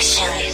Selection.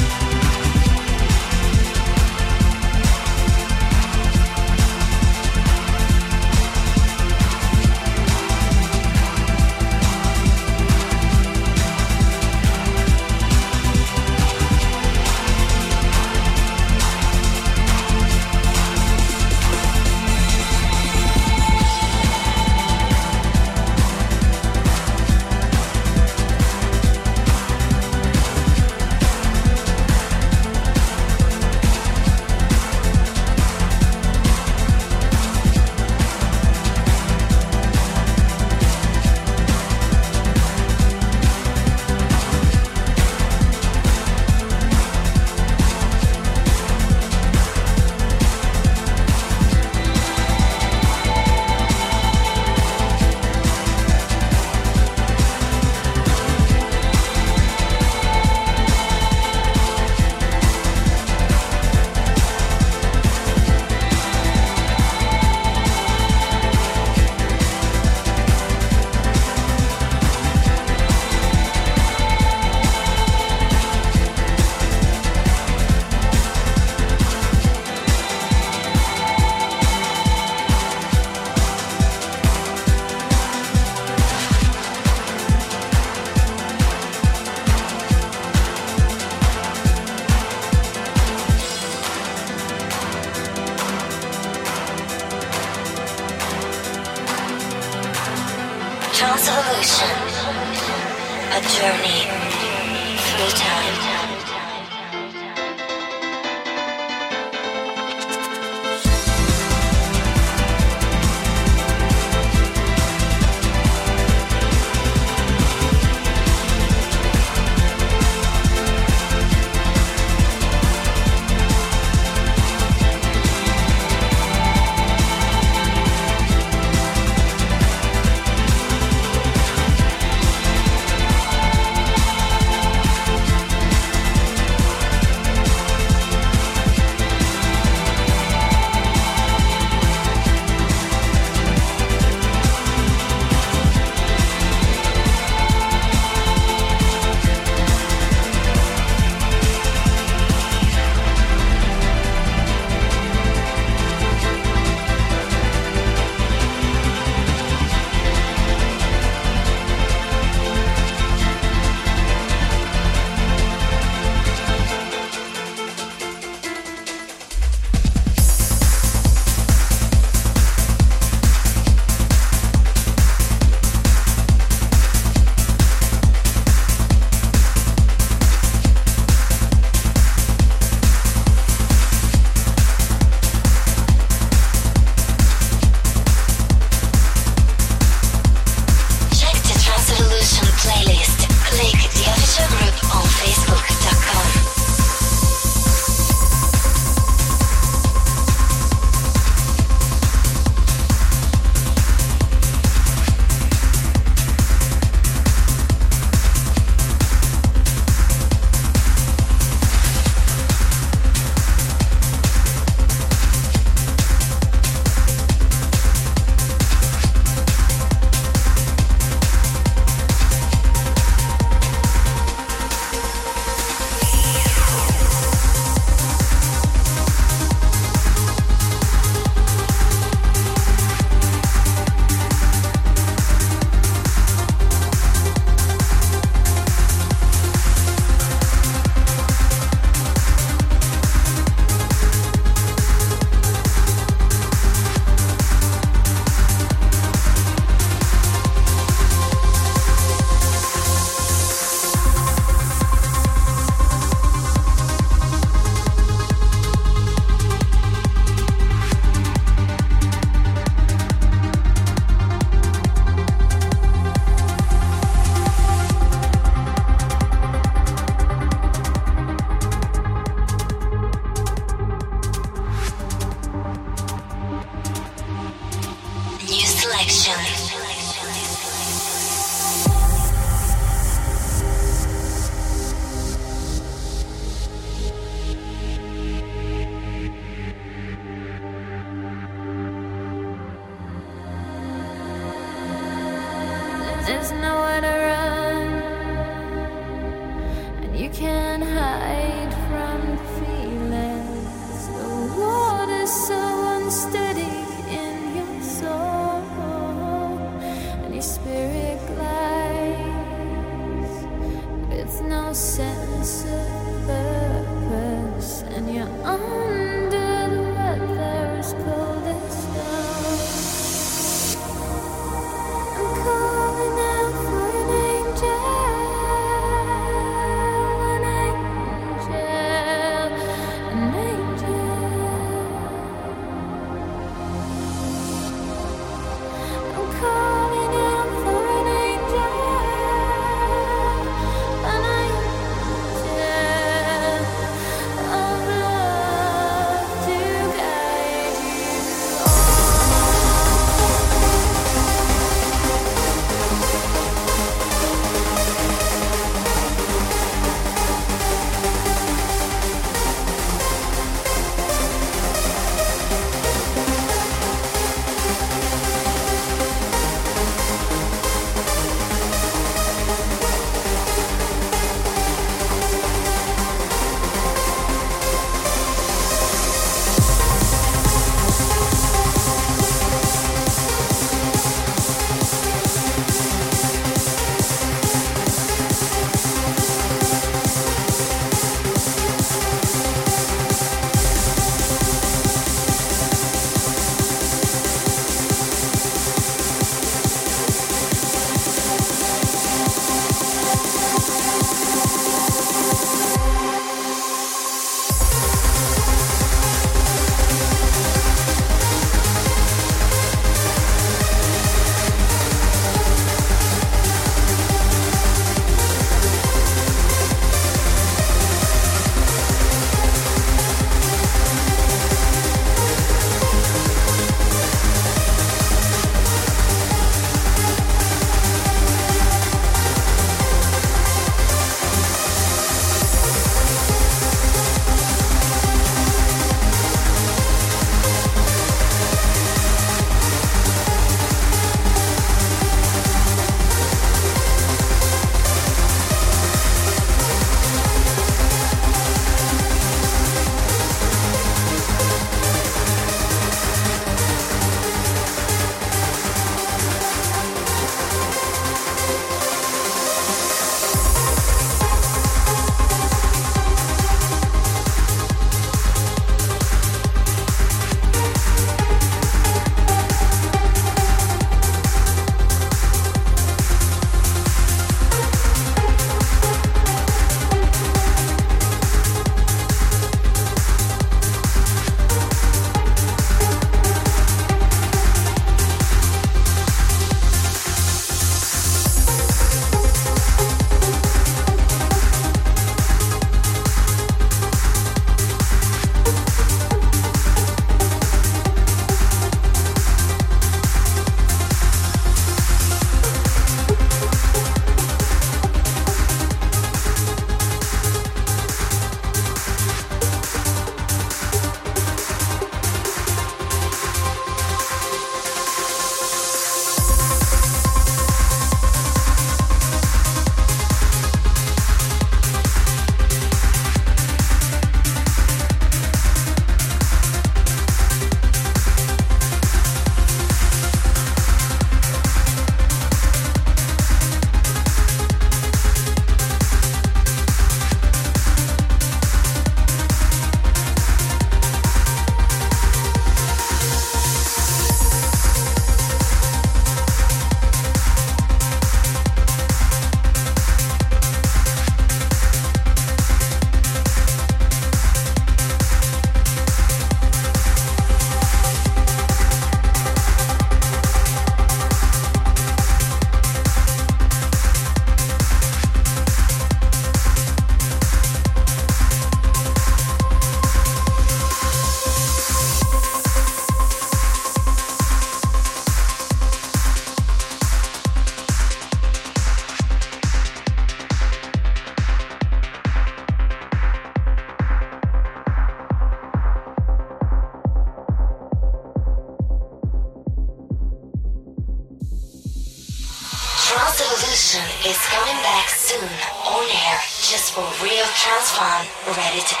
ready to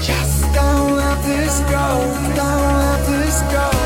Just don't let this go, don't let this go.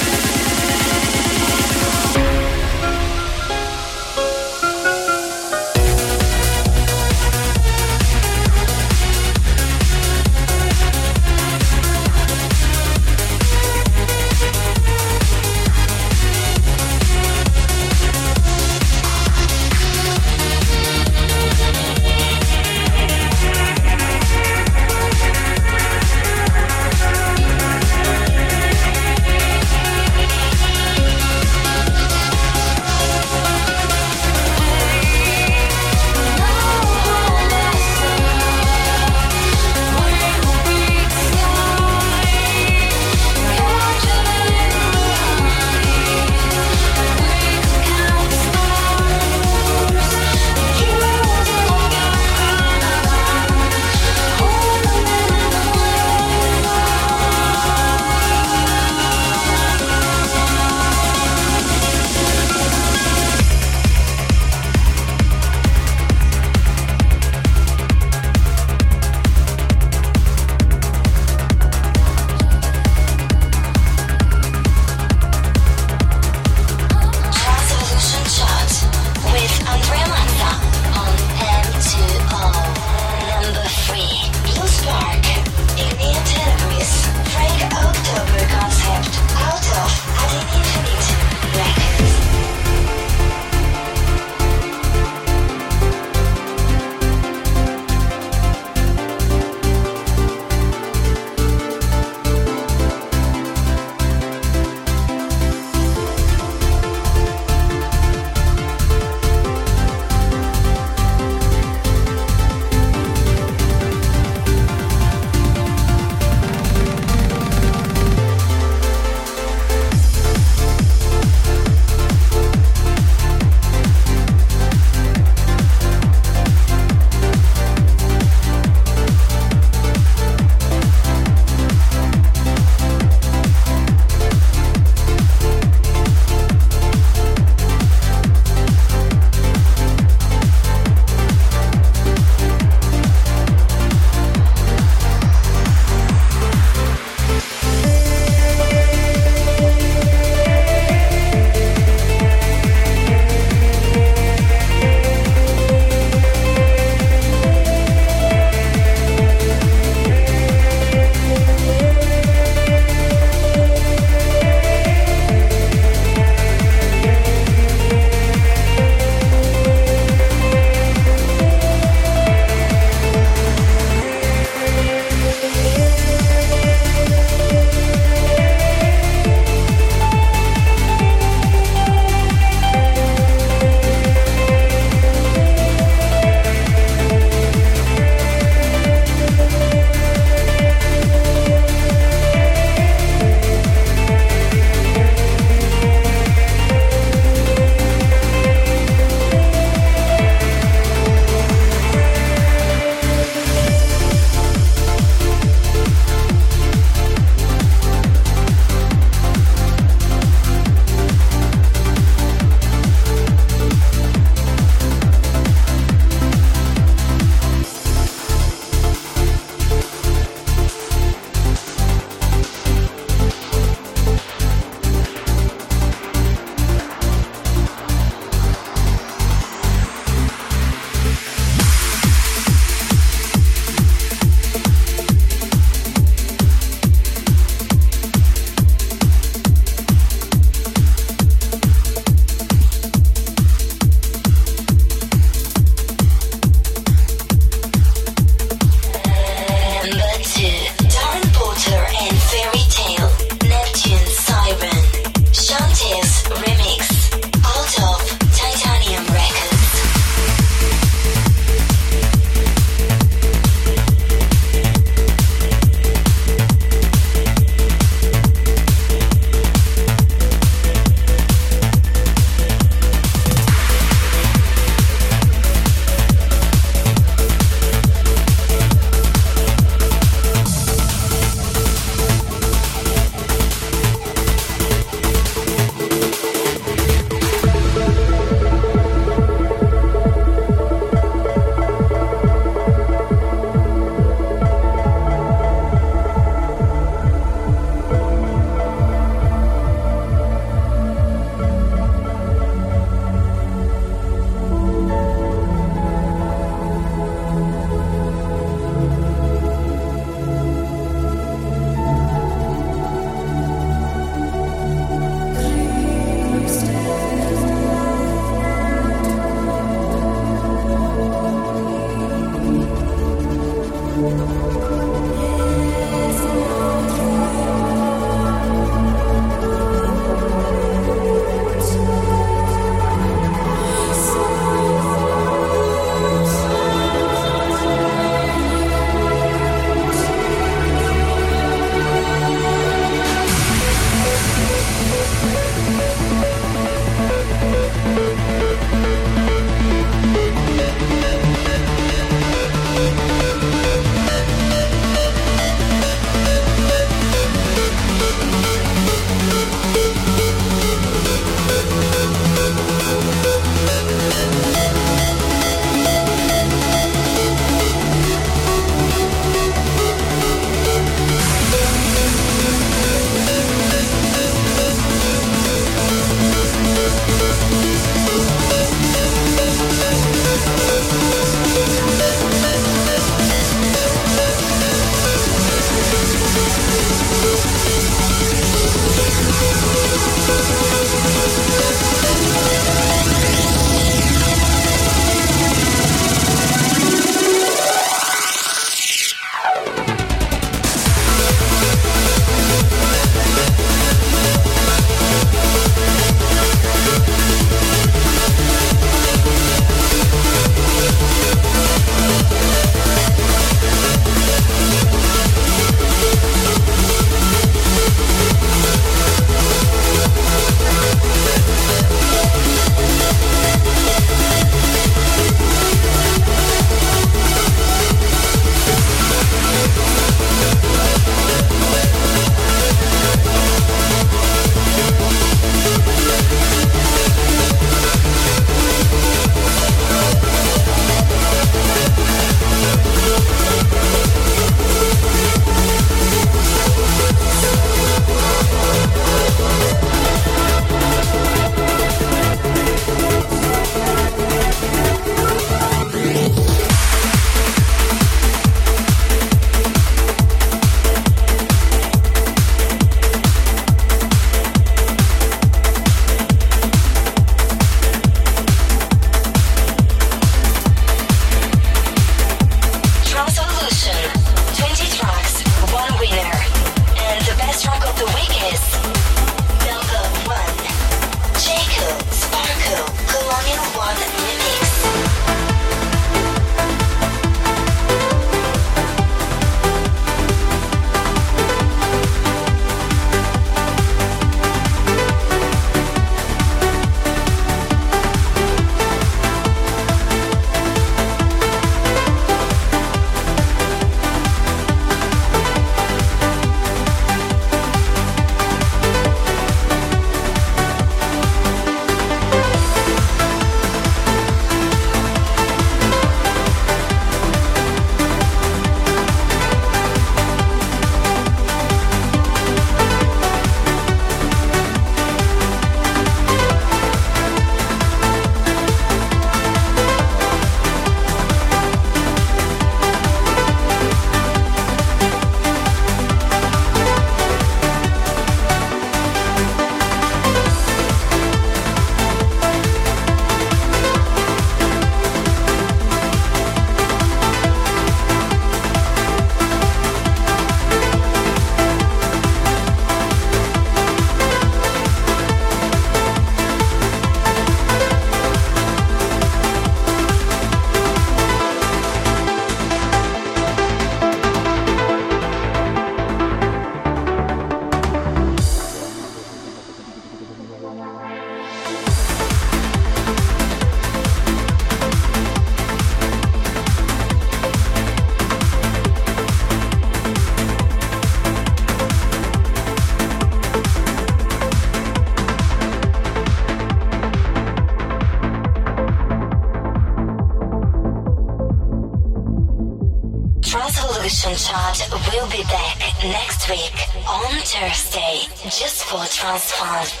Will be back next week on Thursday just for Transfun.